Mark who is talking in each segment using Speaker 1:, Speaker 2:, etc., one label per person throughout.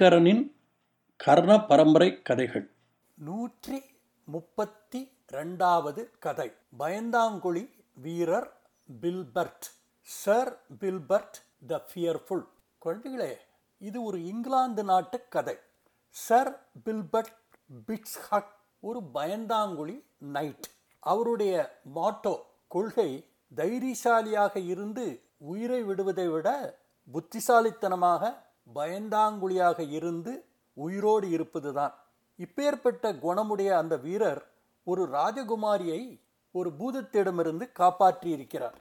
Speaker 1: தினகரனின் கர்ண பரம்பரை கதைகள்.
Speaker 2: நூற்றி முப்பத்தி ரெண்டாவது கதை. பயந்தாங்குழி வீரர் Bilbert. Sir Bilbert the fearful குழந்தைகளே இது ஒரு இங்கிலாந்து நாட்டு கதை. சர் பில்பர்ட் பிட்ஸ்ஹக் ஒரு பயந்தாங்குழி நைட் அவருடைய மாட்டோ கொள்கை தைரியசாலியாக இருந்து உயிரை விடுவதை விட புத்திசாலித்தனமாக பயந்தாங்குழியாக இருந்து உயிரோடு இருப்பதுதான். இப்பேற்பட்ட குணமுடைய அந்த வீரர் ஒரு ராஜகுமாரியை ஒரு பூதத்திடமிருந்து காப்பாற்றியிருக்கிறார்.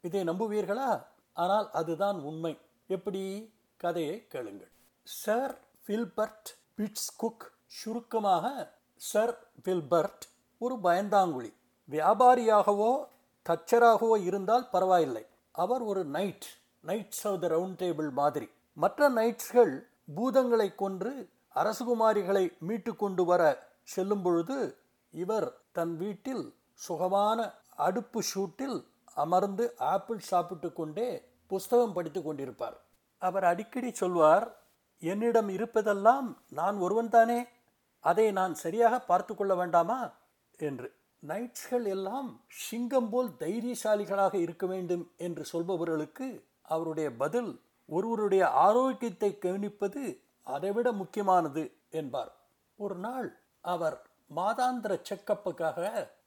Speaker 2: இதை நம்புவீர்களா? ஆனால் அதுதான் உண்மை. எப்படி? கதையை கேளுங்கள். சர் வில்பர்ட் பிட்ஸ்குக் சுருக்கமாக சர் ஃபில்பர்ட் ஒரு பயந்தாங்குழி. வியாபாரியாகவோ தச்சராகவோ இருந்தால் பரவாயில்லை. அவர் ஒரு knight knights of the round table மாதிரி. மற்ற நைட்ஸ்கள் பூதங்களை கொன்று அரசகுமாரிகளை மீட்டு கொண்டு வர செல்லும் பொழுது இவர் தன் வீட்டில் சுகமான அடுப்பு ஷூட்டில் அமர்ந்து ஆப்பிள் சாப்பிட்டு கொண்டே புஸ்தகம் படித்து கொண்டிருப்பார். அவர் அடிக்கடி சொல்வார் என்னிடம் இருப்பதெல்லாம் நான் ஒருவன்தானே அதை நான் சரியாக பார்த்து கொள்ள வேண்டாமா? என்று. நைட்ஸ்கள் எல்லாம் சிங்கம் போல் தைரியசாலிகளாக இருக்க வேண்டும் என்று சொல்பவர்களுக்கு அவருடைய பதில் ஒருவருடைய ஆரோக்கியத்தை கவனிப்பது அதைவிட முக்கியமானது என்பார். ஒரு நாள் அவர் மாதாந்திர செக்கப்புக்காக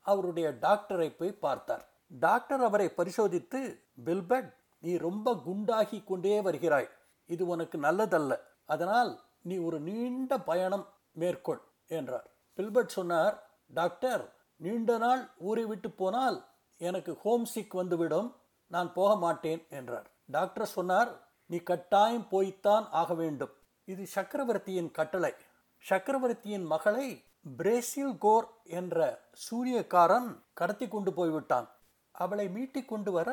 Speaker 2: அவருடைய டாக்டரை போய் பார்த்தார். டாக்டர் அவரை பரிசோதித்து பில்பட் நீ ரொம்ப குண்டாகி கொண்டே வருகிறாய். இது உனக்கு நல்லதல்ல. அதனால் நீ ஒரு நீண்ட பயணம் மேற்கொள் என்றார். பில்பட் சொன்னார் டாக்டர் நீண்ட நாள் ஊரை விட்டு போனால் எனக்கு ஹோம் சிக் வந்துவிடும். நான் போக மாட்டேன் என்றார். டாக்டர் சொன்னார் நீ கட்டாயம் போய்த்தான் ஆக வேண்டும். இது சக்கரவர்த்தியின் கட்டளை. சக்கரவர்த்தியின் மகளை பிரேசில் கோர் என்ற சூரியக்காரன் கடத்தி கொண்டு போய்விட்டான். அவளை மீட்டிக் கொண்டு வர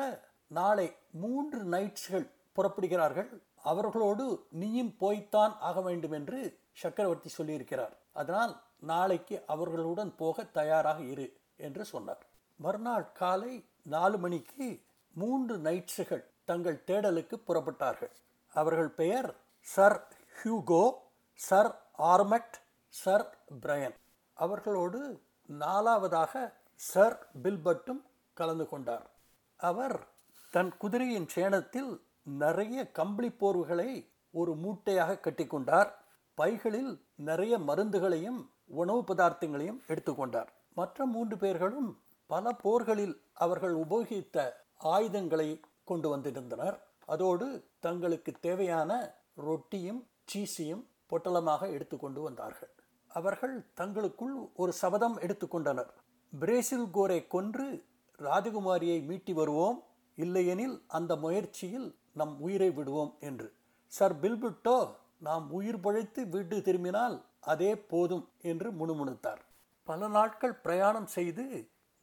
Speaker 2: நாளை மூன்று நைட்ஸ்கள் புறப்படுகிறார்கள். அவர்களோடு நீயும் போய்த்தான் ஆக வேண்டும் என்று சக்கரவர்த்தி சொல்லியிருக்கிறார். அதனால் நாளைக்கு அவர்களுடன் போக தயாராக இரு என்று சொன்னார். மறுநாள் காலை நாலு மணிக்கு மூன்று நைட்ஸுகள் தங்கள் தேடலுக்கு புறப்பட்டார்கள். அவர்கள் பெயர் sir Hugo sir Armat sir Brian. அவர்களோடு நாலாவதாக சர் பில்பர்ட்டும் கலந்து கொண்டார். அவர் தன் குதிரையின் சேணத்தில் நிறைய கம்பளி போர்வுகளை ஒரு மூட்டையாக கட்டிக்கொண்டார் பைகளில் நிறைய மருந்துகளையும் உணவு பதார்த்தங்களையும் எடுத்துக்கொண்டார் மற்ற மூன்று பேர்களும் பல போர்களில் அவர்கள் உபயோகித்த ஆயுதங்களை கொண்டு வந்திருந்தனர். அதோடு தங்களுக்கு தேவையான ரொட்டியும் சீஸையும் பொட்டலமாக எடுத்துக்கொண்டு வந்தார்கள். அவர்கள் தங்களுக்குள் ஒரு சபதம் எடுத்துக்கொண்டனர் பிரேசில் கோரை கொன்று ராஜகுமாரியை மீட்டி வருவோம். இல்லையெனில் அந்த முயற்சியில் நம் உயிரை விடுவோம் என்று. சர் பில்பிட்டோ நாம் உயிர் பழைத்து வீட்டு திரும்பினால் அதே போதும் என்று முணுமுணுத்தார். பல நாட்கள் பிரயாணம் செய்து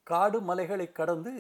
Speaker 2: காடு மலைகளை கடந்து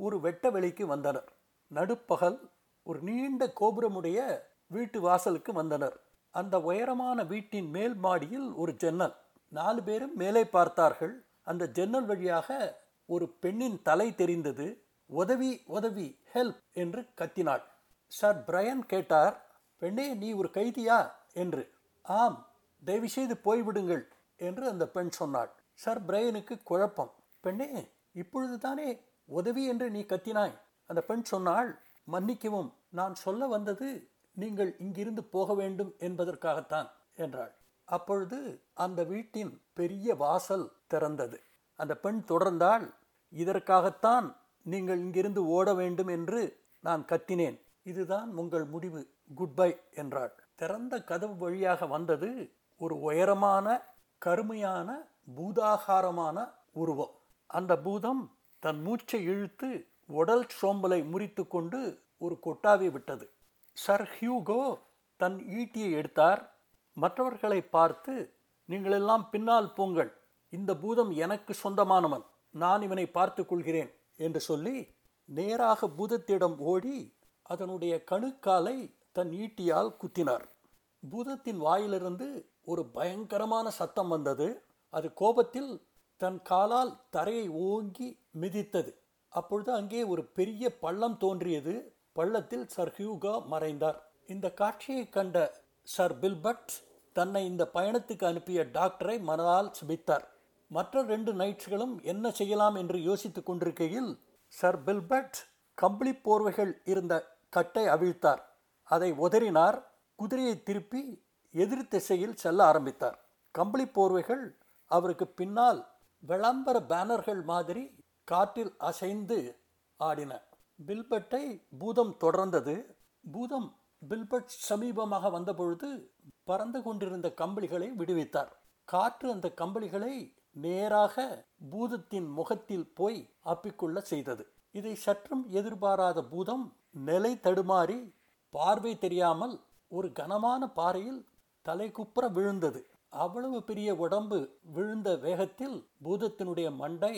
Speaker 2: ஒரு வெட்ட வெளிக்கு வந்தனர். நடுப்பகல் ஒரு நீண்ட கோபுரமுடைய வீட்டு வாசலுக்கு வந்தனர். அந்த உயரமான வீட்டின் மேல் மாடியில் ஒரு ஜன்னல். நாலு பேரும் மேலே பார்த்தார்கள். அந்த ஜன்னல் வழியாக ஒரு பெண்ணின் தலை தெரிந்தது. உதவி உதவி ஹெல்ப் என்று கத்தினாள். சார் பிரையன் கேட்டார். பெண்ணே நீ ஒரு கைதியா? என்று. ஆம் தயவு செய்து போய்விடுங்கள் என்று அந்த பெண் சொன்னாள். சார் பிரையனுக்கு குழப்பம். பெண்ணே இப்பொழுது தானே உதவி என்று நீ கத்தினாய்? அந்த பெண் சொன்னாள் மன்னிக்கவும் நான் சொல்ல வந்தது நீங்கள் இங்கிருந்து போக வேண்டும் என்பதற்காகத்தான் என்றாள். அப்பொழுது அந்த வீட்டின் பெரிய வாசல் திறந்தது. அந்த பெண் தொடர்ந்தால் இதற்காகத்தான் நீங்கள் இங்கிருந்து ஓட வேண்டும் என்று நான் கத்தினேன். இதுதான் உங்கள் முடிவு. குட் பை என்றாள். திறந்த கதவு வழியாக வந்தது ஒரு உயரமான கருமையான பூதாகாரமான உருவம். அந்த பூதம் தன் மூச்சை இழுத்து உடல் சோம்பலை முறித்து கொண்டு ஒரு கொட்டாவை விட்டது. சர் ஹியூகோ தன் ஈட்டியை எடுத்தார். மற்றவர்களை பார்த்து நீங்களெல்லாம் பின்னால் போங்கள். இந்த பூதம் எனக்கு சொந்தமானவன். நான் இவனை பார்த்து கொள்கிறேன் என்று சொல்லி நேராக பூதத்திடம் ஓடி அதனுடைய கணுக்காலை தன் ஈட்டியால் குத்தினார். பூதத்தின் வாயிலிருந்து ஒரு பயங்கரமான சத்தம் வந்தது. அது கோபத்தில் தன் காலால் தரையை ஓங்கி மிதித்தது. அப்பொழுது அங்கே ஒரு பெரிய பள்ளம் தோன்றியது. பள்ளத்தில் சர் ஹியூகா மறைந்தார். இந்த காட்சியை கண்ட சர் பில்பர்ட் தன்னை இந்த பயணத்துக்கு அனுப்பிய டாக்டரை மனதால் சுபித்தார் மற்ற ரெண்டு நைட்ஸ்களும் என்ன செய்யலாம் என்று யோசித்துக் கொண்டிருக்கையில் சர் பில்பர்ட் கம்பளி போர்வைகள் இருந்த கட்டை அவிழ்த்தார். அதை உதறினார். குதிரையை திருப்பி எதிர் திசையில் செல்ல ஆரம்பித்தார். கம்பளி போர்வைகள் அவருக்கு பின்னால் விளம்பர பேனர்கள் மாதிரி காற்றில் அசைந்து ஆடின. பில்பட்டை பூதம் தொடர்ந்தது. பூதம் பில்பட் சமீபமாக வந்தபொழுது பறந்து கொண்டிருந்த கம்பளிகளை விடுவித்தார். காற்று அந்த கம்பளிகளை நேராக பூதத்தின் முகத்தில் போய் அப்பிக்கொள்ள செய்தது. இதை சற்றும் எதிர்பாராத பூதம் நிலை தடுமாறி பார்வை தெரியாமல் ஒரு கனமான பாறையில் தலைகுப்புற விழுந்தது. அவ்வளவு பெரிய உடம்பு விழுந்த வேகத்தில் பூதத்தினுடைய மண்டை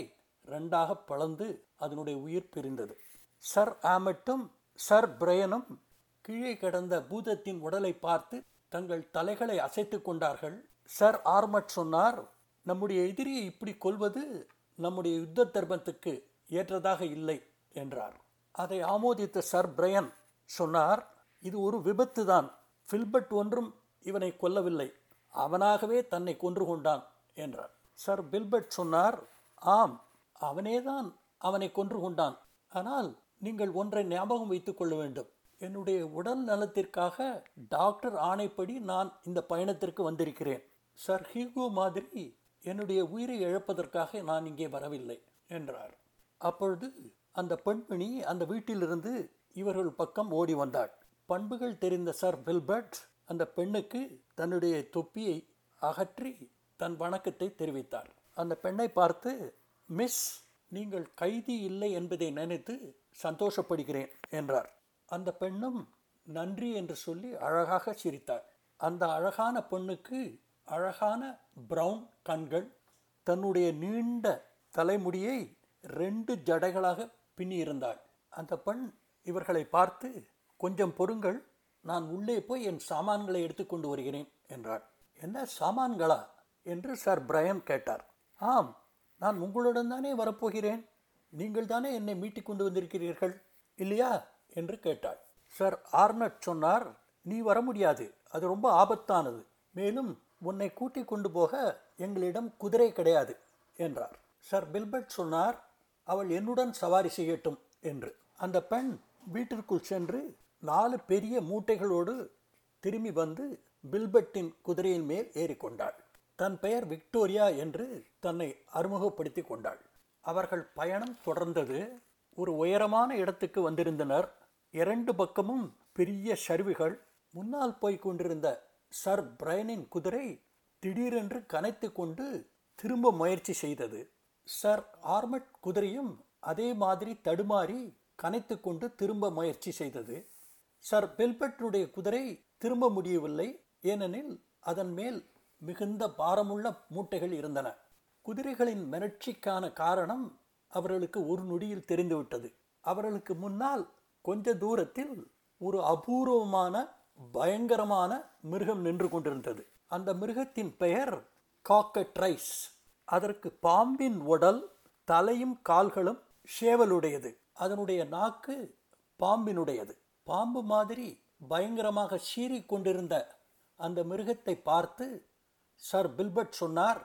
Speaker 2: ரெண்டாக பளந்து அதனுடைய உயிர் பிரிந்தது. சர் ஆமட்டும் சர் பிரயனும் கீழே கிடந்த பூதத்தின் உடலை பார்த்து தங்கள் தலைகளை அசைத்து கொண்டார்கள். சர் ஆர்மட் சொன்னார் நம்முடைய எதிரியை இப்படி கொள்வது நம்முடைய யுத்த தர்மத்துக்கு ஏற்றதாக இல்லை என்றார். அதை ஆமோதித்த சர் பிரையன் சொன்னார் இது ஒரு விபத்து தான். ஃபில்பர்ட் ஒன்றும் இவனை கொல்லவில்லை. அவனாகவே தன்னை கொன்று கொண்டான் என்றார். சர் பில்பர்ட் சொன்னார் ஆம் அவனேதான் அவனை கொன்று கொண்டான். ஆனால் நீங்கள் ஒன்றை ஞாபகம் வைத்துக் கொள்ள வேண்டும். என்னுடைய உடல் நலத்திற்காக டாக்டர் ஆணைப்படி நான் இந்த பயணத்திற்கு வந்திருக்கிறேன். சர் ஹீகோ மாதிரி என்னுடைய உயிரை இழப்பதற்காக நான் இங்கே வரவில்லை என்றார். அப்பொழுது அந்த பெண்மணி அந்த வீட்டிலிருந்து இவர்கள் பக்கம் ஓடி வந்தாள். பண்புகள் தெரிந்த சர் பில்பர்ட் அந்த பெண்ணுக்கு தன்னுடைய தொப்பியை அகற்றி தன் வணக்கத்தை தெரிவித்தார். அந்த பெண்ணை பார்த்து மிஸ் நீங்கள் கைதி இல்லை என்பதை நினைத்து சந்தோஷப்படுகிறேன் என்றார். அந்த பெண்ணும் நன்றி என்று சொல்லி அழகாக சிரித்தார் அந்த அழகான பெண்ணுக்கு அழகான பிரவுன் கண்கள் தன்னுடைய நீண்ட தலைமுடியை ரெண்டு ஜடைகளாக பின்னியிருந்தாள் அந்த பெண் இவர்களை பார்த்து கொஞ்சம் பொறுங்கள் நான் உள்ளே போய் என் சாமான்களை எடுத்துக்கொண்டு வருகிறேன் என்றாள். என்ன சாமான்களா? என்று சார் பிரயன் கேட்டார். ஆம் நான் உங்களுடன் தானே வரப்போகிறேன்? நீங்கள் தானே என்னை மீட்டிக் கொண்டு வந்திருக்கிறீர்கள்? இல்லையா? என்று கேட்டாள். சார் ஆர்னட் சொன்னார் நீ வர முடியாது. அது ரொம்ப ஆபத்தானது. மேலும் உன்னை கூட்டிக் கொண்டு போக எங்களிடம் குதிரை கிடையாது என்றார். சார் பில்பர்ட் சொன்னார் அவள் என்னுடன் சவாரி செய்யட்டும் என்று. அந்த பெண் வீட்டிற்குள் சென்று நாலு பெரிய மூட்டைகளோடு திரும்பி வந்து பில்பட்டின் குதிரையின் மேல் ஏறிக்கொண்டாள். தன் பெயர் விக்டோரியா என்று தன்னை அறிமுகப்படுத்தி கொண்டாள். அவர்கள் பயணம் தொடர்ந்தது ஒரு உயரமான இடத்துக்கு வந்திருந்தனர். இரண்டு பக்கமும் பெரிய சரிவுகள் முன்னால் போய் கொண்டிருந்த சர் பிரைனின் குதிரை திடீரென்று கனைத்து கொண்டு திரும்ப முயற்சி செய்தது. சர் ஆர்மட் குதிரையும் அதே மாதிரி தடுமாறி கனைத்து கொண்டு திரும்ப முயற்சி செய்தது. சர் பெல்பர்ட்டுடைய குதிரை திரும்ப முடியவில்லை. ஏனெனில் அதன் மேல் மிகுந்த பாரமுள்ள மூட்டைகள் இருந்தன. குதிரைகளின் மிரட்சிக்கான காரணம் அவர்களுக்கு ஒரு நொடியில் தெரிந்துவிட்டது. அவர்களுக்கு முன்னால் கொஞ்ச தூரத்தில் ஒரு அபூர்வமான பயங்கரமான மிருகம் நின்று கொண்டிருந்தது. அந்த மிருகத்தின் பெயர் காக்கட்ரைஸ். அதற்கு பாம்பின் உடல் தலையும் கால்களும் ஷேவலுடையது அதனுடைய நாக்கு பாம்பினுடையது. பாம்பு மாதிரி பயங்கரமாக சீறி கொண்டிருந்த அந்த மிருகத்தை பார்த்து சர் பில்பர்ட் சொன்னார்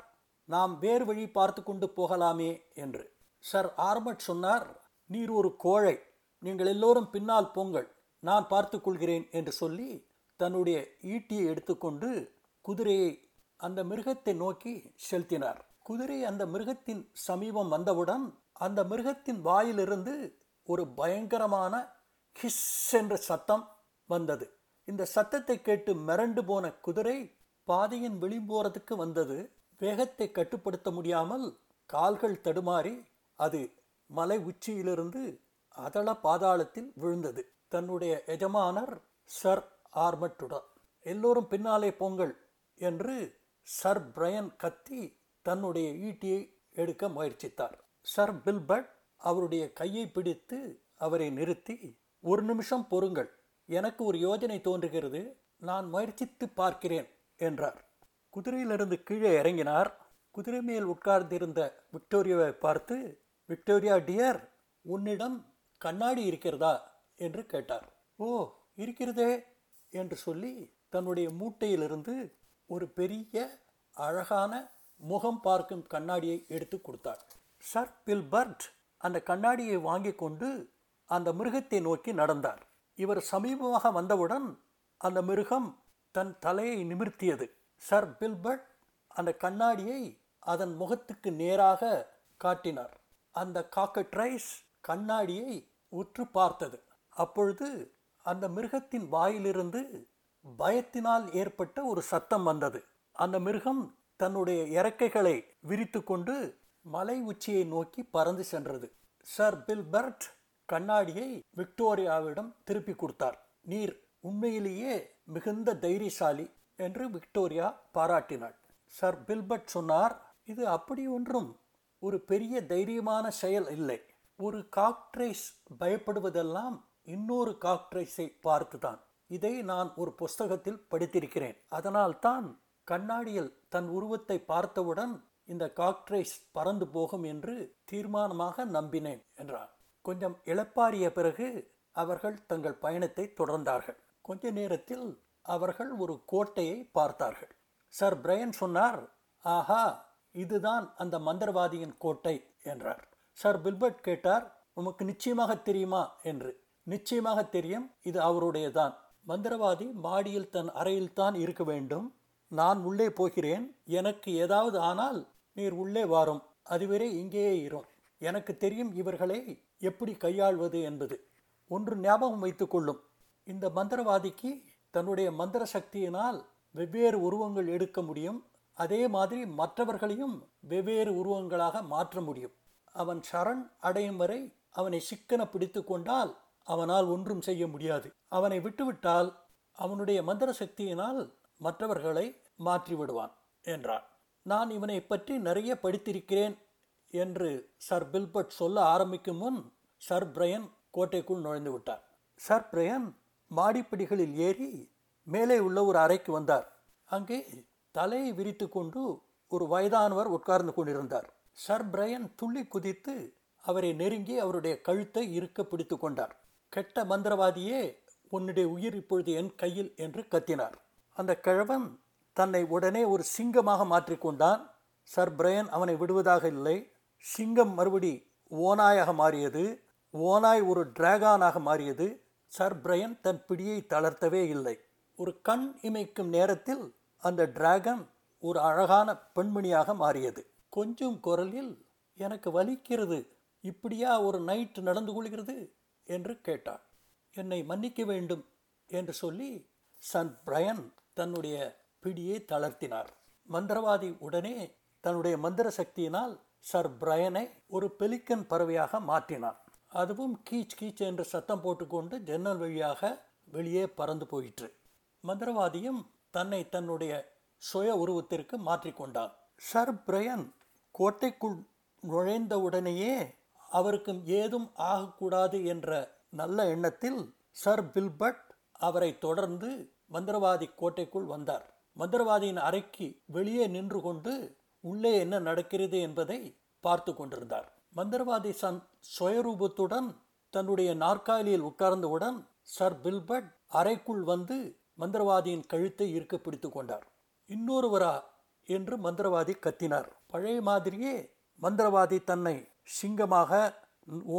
Speaker 2: நாம் வேறு வழி பார்த்து கொண்டு போகலாமே என்று. சர் ஆர்மட் சொன்னார் நீர் ஒரு கோழை நீங்கள் எல்லோரும் பின்னால் போங்கள் நான் பார்த்து கொள்கிறேன் என்று சொல்லி தன்னுடைய ஈட்டியை எடுத்துக்கொண்டு குதிரையை அந்த மிருகத்தை நோக்கி செலுத்தினார். குதிரை அந்த மிருகத்தின் சமீபம் வந்தவுடன் அந்த மிருகத்தின் வாயிலிருந்து ஒரு பயங்கரமான ஹிஸ் என்ற சத்தம் வந்தது. இந்த சத்தத்தை கேட்டு மிரண்டு போன குதிரை பாதையின் விளிம்போரத்துக்கு வந்தது. வேகத்தை கட்டுப்படுத்த முடியாமல் கால்கள் தடுமாறி அது மலை உச்சியிலிருந்து அதள பாதாளத்தில் விழுந்தது. தன்னுடைய எஜமானர் சர் ஆர்மட்டுடன் எல்லோரும் பின்னாலே போங்கள் என்று சர் பிரையன் கத்தி தன்னுடைய ஈட்டியை எடுக்க முயற்சித்தார். சர் பில்பர்ட் அவருடைய கையை பிடித்து அவரை நிறுத்தி ஒரு நிமிஷம் பொறுங்கள் எனக்கு ஒரு யோஜனை தோன்றுகிறது நான் முயற்சித்து பார்க்கிறேன் என்றார். குதிரையிலிருந்து கீழே இறங்கினார். குதிரை மேல் உட்கார்ந்திருந்த விக்டோரியாவை பார்த்து விக்டோரியா டியர் உன்னிடம் கண்ணாடி இருக்கிறதா? என்று கேட்டார். ஓ இருக்கிறதே என்று சொல்லி தன்னுடைய மூட்டையிலிருந்து ஒரு பெரிய அழகான முகம் பார்க்கும் கண்ணாடியை எடுத்து கொடுத்தார். சர் பில்பர்ட் அந்த கண்ணாடியை வாங்கி கொண்டு அந்த மிருகத்தை நோக்கி நடந்தார். இவர் சமீபமாக வந்தவுடன் அந்த மிருகம் தன் தலையை நிமிர்த்தியது. சர் பில்பர்ட் அந்த கண்ணாடியை அதன் முகத்துக்கு நேராக காட்டினார். அந்த காக்கட்ரைஸ் கண்ணாடியை உற்று பார்த்தது. அப்பொழுது அந்த மிருகத்தின் வாயிலிருந்து பயத்தினால் ஏற்பட்ட ஒரு சத்தம் வந்தது. அந்த மிருகம் தன்னுடைய இறக்கைகளை விரித்து கொண்டு மலை உச்சியை நோக்கி பறந்து சென்றது. சர் பில்பர்ட் கண்ணாடியை விக்டோரியாவிடம் திருப்பி கொடுத்தார். நீர் உண்மையிலேயே மிகுந்த தைரியசாலி என்று விக்டோரியா பாராட்டினாள். சர் பில்பர்ட் சொன்னார் இது அப்படி ஒன்றும். ஒரு பெரிய தைரியமான செயல் இல்லை. ஒரு காக்ட்ரைஸ் பயப்படுவதெல்லாம் இன்னொரு காக்ட்ரைஸை பார்த்துதான். இதை நான் ஒரு புஸ்தகத்தில் படித்திருக்கிறேன். அதனால்தான் கண்ணாடியில் தன் உருவத்தை பார்த்தவுடன் இந்த காக்ட்ரைஸ் பறந்து போகும் என்று தீர்மானமாக நம்பினேன் என்றார். கொஞ்சம் இளப்பாறிய பிறகு அவர்கள் தங்கள் பயணத்தை தொடர்ந்தார்கள். கொஞ்ச நேரத்தில் அவர்கள் ஒரு கோட்டையை பார்த்தார்கள். சர் பிரையன் சொன்னார் ஆஹா இதுதான் அந்த மந்திரவாதியின் கோட்டை என்றார். சர் பில்பர்ட் கேட்டார் உமக்கு நிச்சயமாக தெரியுமா? என்று. நிச்சயமாக தெரியும் இது அவருடையதான். மந்திரவாதி மாடியில் தன் அறையில் தான் இருக்க வேண்டும். நான் உள்ளே போகிறேன். எனக்கு ஏதாவது ஆனால் நீர் உள்ளே வாரும். அதுவரை இங்கேயே இரும் எனக்கு தெரியும் இவர்களை எப்படி கையாள்வது என்பது. ஒன்று ஞாபகம் வைத்துக் கொள்ளும். இந்த மந்திரவாதிக்கு தன்னுடைய மந்திர சக்தியினால் வெவ்வேறு உருவங்கள் எடுக்க முடியும். அதே மாதிரி மற்றவர்களையும் வெவ்வேறு உருவங்களாக மாற்ற முடியும். அவன் சரண் அடையும் வரை அவனை சிக்கன பிடித்து கொண்டால் அவனால் ஒன்றும் செய்ய முடியாது. அவனை விட்டுவிட்டால் அவனுடைய மந்திர சக்தியினால் மற்றவர்களை மாற்றி விடுவான் என்றான். நான் இவனை பற்றி நிறைய படித்திருக்கிறேன் என்று சர் பில்பர்ட் சொல்ல ஆரம்பிக்கும் முன் சர் பிரையன் கோட்டைக்குள் நுழைந்து விட்டார். சர் பிரையன் மாடிப்படிகளில் ஏறி மேலே உள்ள ஒரு அறைக்கு வந்தார். அங்கே தலையை விரித்து கொண்டு ஒரு வயதானவர் உட்கார்ந்து கொண்டிருந்தார். சர் பிரையன் துள்ளி குதித்து அவரை நெருங்கி அவருடைய கழுத்தை இருக்க பிடித்து கொண்டார். கெட்ட மந்திரவாதியே உன்னுடைய உயிர் இப்பொழுது என் கையில் என்று கத்தினார். அந்த கிழவன் தன்னை உடனே ஒரு சிங்கமாக மாற்றிக்கொண்டான் சர் பிரையன் அவனை விடுவதாக இல்லை. சிங்கம் மறுபடி ஓனாயாக மாறியது. ஓனாய் ஒரு டிராகானாக மாறியது. சர் பிரையன் தன் பிடியை தளர்த்தவே இல்லை. ஒரு கண் இமைக்கும் நேரத்தில் அந்த டிராகன் ஒரு அழகான பெண்மணியாக மாறியது. கொஞ்சம் குரலில் எனக்கு வலிக்கிறது. இப்படியா ஒரு நைட் நடந்து கொள்கிறது? என்று கேட்டான். என்னை மன்னிக்க வேண்டும் என்று சொல்லி சன் பிரையன் தன்னுடைய பிடியை தளர்த்தினார். மந்திரவாதி உடனே தன்னுடைய மந்திர சக்தியினால் சர் பிரையனை ஒரு பெலிக்கன் பறவையாக மாற்றினான். அதுவும் கீச் கீச் என்று சத்தம் போட்டுக்கொண்டு ஜன்னல் வழியாக வெளியே பறந்து போயிற்று. மந்திரவாதியும் தன்னை தன்னுடைய சுய உருவத்திற்கு மாற்றிக்கொண்டான். சர் பிரையன் கோட்டைக்குள் நுழைந்தவுடனேயே அவருக்கும் ஏதும் ஆகக்கூடாது என்ற நல்ல எண்ணத்தில் சர் பில்பர்ட் அவரை தொடர்ந்து மந்திரவாதி கோட்டைக்குள் வந்தார். மந்திரவாதியின் அறைக்கு வெளியே நின்று கொண்டு உள்ளே என்ன நடக்கிறது என்பதை பார்த்து கொண்டிருந்தார். மந்திரவாதி சன் சுயரூபத்துடன் தன்னுடைய நாற்காலியில் உட்கார்ந்தவுடன் சர் பில்பட் அறைக்குள் வந்து மந்திரவாதியின் கழுத்தை இருக்க பிடித்து கொண்டார். இன்னொருவரா? என்று மந்திரவாதி கத்தினார். பழைய மாதிரியே மந்திரவாதி தன்னை சிங்கமாக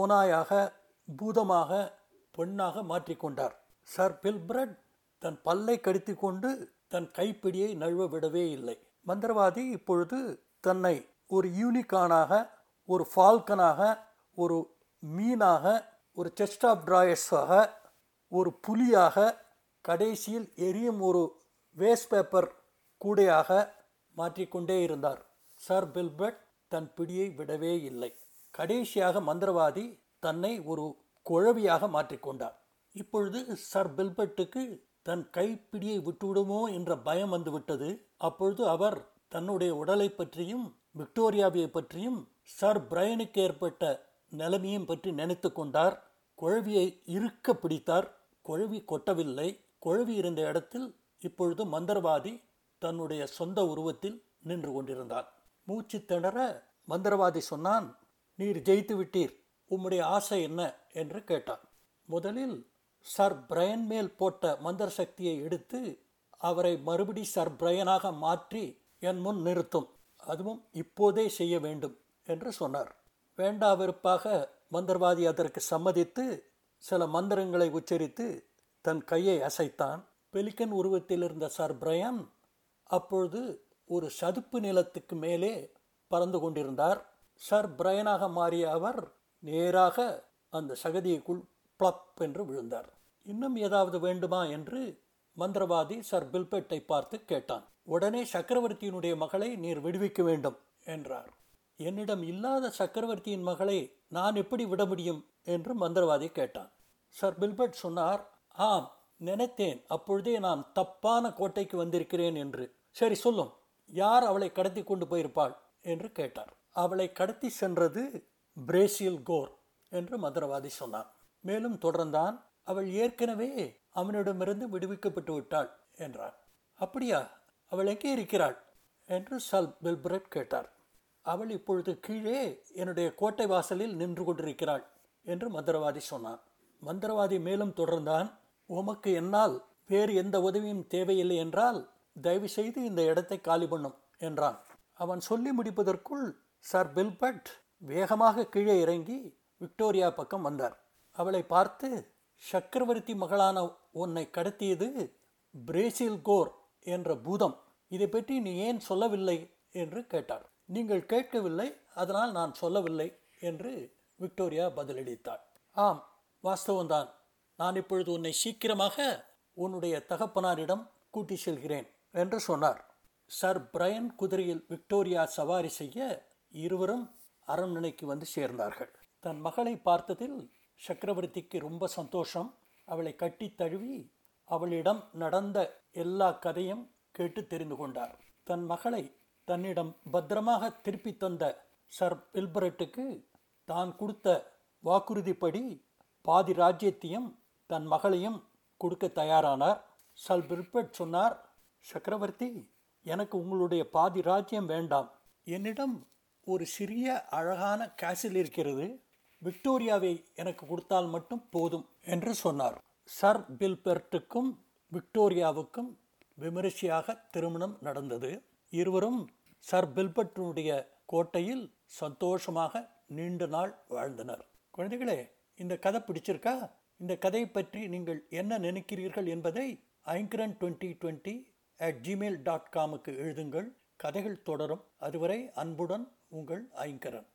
Speaker 2: ஓனாயாக பூதமாக பெண்ணாக மாற்றிக்கொண்டார் சர் பில்பிரட் தன் பல்லை கடித்து கொண்டு தன் கைப்பிடியை நழுவ விடவே இல்லை. மந்திரவாதி இப்பொழுது தன்னை ஒரு யூனிகானாக ஒரு ஃபால்கனாக ஒரு மீனாக ஒரு செஸ்ட் ஆஃப் ட்ராயர்ஸாக ஒரு புலியாக கடைசியில் எரியும் ஒரு வேஸ்ட் பேப்பர் கூடையாக மாற்றிக்கொண்டே இருந்தார். சர் பில்பர்ட் தன் பிடியை விடவே இல்லை. கடைசியாக மந்திரவாதி தன்னை ஒரு குழவியாக மாற்றிக்கொண்டார். இப்பொழுது சர் பில்பர்ட்டுக்கு தன் கைப்பிடியை விட்டுவிடுமோ என்ற பயம் வந்துவிட்டது. அப்பொழுது அவர் தன்னுடைய உடலை பற்றியும் விக்டோரியாவை பற்றியும் சர் பிரையனுக்கு ஏற்பட்ட நிலைமையும் பற்றி நினைத்து கொண்டார். குழவியை இருக்க பிடித்தார். குழவி கொட்டவில்லை. குழவி இருந்த இடத்தில் இப்பொழுது மந்திரவாதி தன்னுடைய சொந்த உருவத்தில் நின்று கொண்டிருந்தார். மூச்சு திணற மந்திரவாதி சொன்னான் நீர் ஜெயித்து விட்டீர். உம்முடைய ஆசை என்ன? என்று கேட்டான். முதலில் சர் பிரையன் மேல் போட்ட மந்திர சக்தியை எடுத்து அவரை மறுபடி சர் பிரையனாக மாற்றி என் முன் நிறுத்தும். அதுவும் இப்போதே செய்ய வேண்டும். என்று சொன்னார். வேண்டா வெறுப்பாக மந்திரவாதி அதற்கு சம்மதித்து சில மந்திரங்களை உச்சரித்து தன் கையை அசைத்தான். பெலிக்கன் உருவத்தில் இருந்த சர் பிரயன் அப்பொழுது ஒரு சதுப்பு நிலத்துக்கு மேலே பறந்து கொண்டிருந்தார். சர் பிரயனாக மாறிய அவர் நேராக அந்த சகதியைக்குள் பிளப் என்று விழுந்தார். இன்னும் ஏதாவது வேண்டுமா என்று மந்திரவாதி சர் பில்பெட்டை பார்த்து கேட்டான். உடனே சக்கரவர்த்தியினுடைய மகளை நீர் விடுவிக்க வேண்டும் என்றார். என்னிடம் இல்லாத சக்கரவர்த்தியின் மகளை நான் எப்படி விட முடியும்? என்று மந்திரவாதி கேட்டான். சர் பில்பர்ட் சொன்னார் ஆம் நினைத்தேன். அப்பொழுதே நான் தப்பான கோட்டைக்கு வந்திருக்கிறேன் என்று. சரி சொல்லும். யார் அவளை கடத்தி கொண்டு போயிருப்பாள்? என்று கேட்டார். அவளை கடத்தி சென்றது பிரேசில் கோர் என்று மந்திரவாதி சொன்னான். மேலும் தொடர்ந்தான். அவள் ஏற்கனவே அவனிடமிருந்து விடுவிக்கப்பட்டு விட்டாள் என்றார் அப்படியா? அவள் எங்கே இருக்கிறாள்? என்று சல் பில்பிரட் கேட்டார். அவள் இப்பொழுது கீழே என்னுடைய கோட்டை வாசலில் நின்று கொண்டிருக்கிறாள் என்று மந்திரவாதி சொன்னான் மந்திரவாதி மேலும் தொடர்ந்தான் உமக்கு என்னால் வேறு எந்த உதவியும் தேவையில்லை என்றால் தயவு செய்து இந்த இடத்தை காலி பண்ணும் என்றான். அவன் சொல்லி முடிப்பதற்குள் சர் பில்பட் வேகமாக கீழே இறங்கி விக்டோரியா பக்கம் வந்தார். அவளை பார்த்து சக்கரவர்த்தி மகளான உன்னை கடத்தியது பிரேசில் கோர் என்ற பூதம். இதை பற்றி நீ ஏன் சொல்லவில்லை? என்று கேட்டார். நீங்கள் கேட்கவில்லை அதனால் நான் சொல்லவில்லை என்று விக்டோரியா பதிலளித்தாள். ஆம் வாஸ்தவம்தான். நான் இப்பொழுது உன்னை சீக்கிரமாக உன்னுடைய தகப்பனாரிடம் கூட்டி செல்கிறேன் என்று சொன்னார். சர் பிரையன் குதிரையில் விக்டோரியா சவாரி செய்ய இருவரும் அரண்மனைக்கு வந்து சேர்ந்தார்கள். தன் மகளை பார்த்ததில் சக்கரவர்த்திக்கு ரொம்ப சந்தோஷம். அவளை கட்டி தழுவி அவளிடம் நடந்த எல்லா கதையும் கேட்டு தெரிந்து கொண்டார். தன் மகளை தன்னிடம் பத்திரமாக திருப்பி தந்த சர் பில்பரட்டுக்கு தான் கொடுத்த வாக்குறுதிப்படி பாதி ராஜ்யத்தையும் தன் மகளையும் கொடுக்க தயாரானார். சல் பில்பர்ட் சொன்னார் சக்கரவர்த்தி எனக்கு உங்களுடைய பாதி ராஜ்யம் வேண்டாம். என்னிடம் ஒரு சிறிய அழகான கேசில் இருக்கிறது. விக்டோரியாவை எனக்கு கொடுத்தால் மட்டும் போதும் என்று சொன்னார். சர் பில்பெர்ட்டுக்கும் விக்டோரியாவுக்கும் விமரிசையாக திருமணம் நடந்தது. இருவரும் சர் பில்பர்ட்டுடைய கோட்டையில் சந்தோஷமாக நீண்ட நாள் வாழ்ந்தனர். குழந்தைகளே இந்த கதை பிடிச்சிருக்கா? இந்த கதையை பற்றி நீங்கள் என்ன நினைக்கிறீர்கள் என்பதை Aingaran twenty twenty at Gmail dot காமுக்கு எழுதுங்கள். கதைகள் தொடரும். அதுவரை அன்புடன் உங்கள் ஐங்கரன்.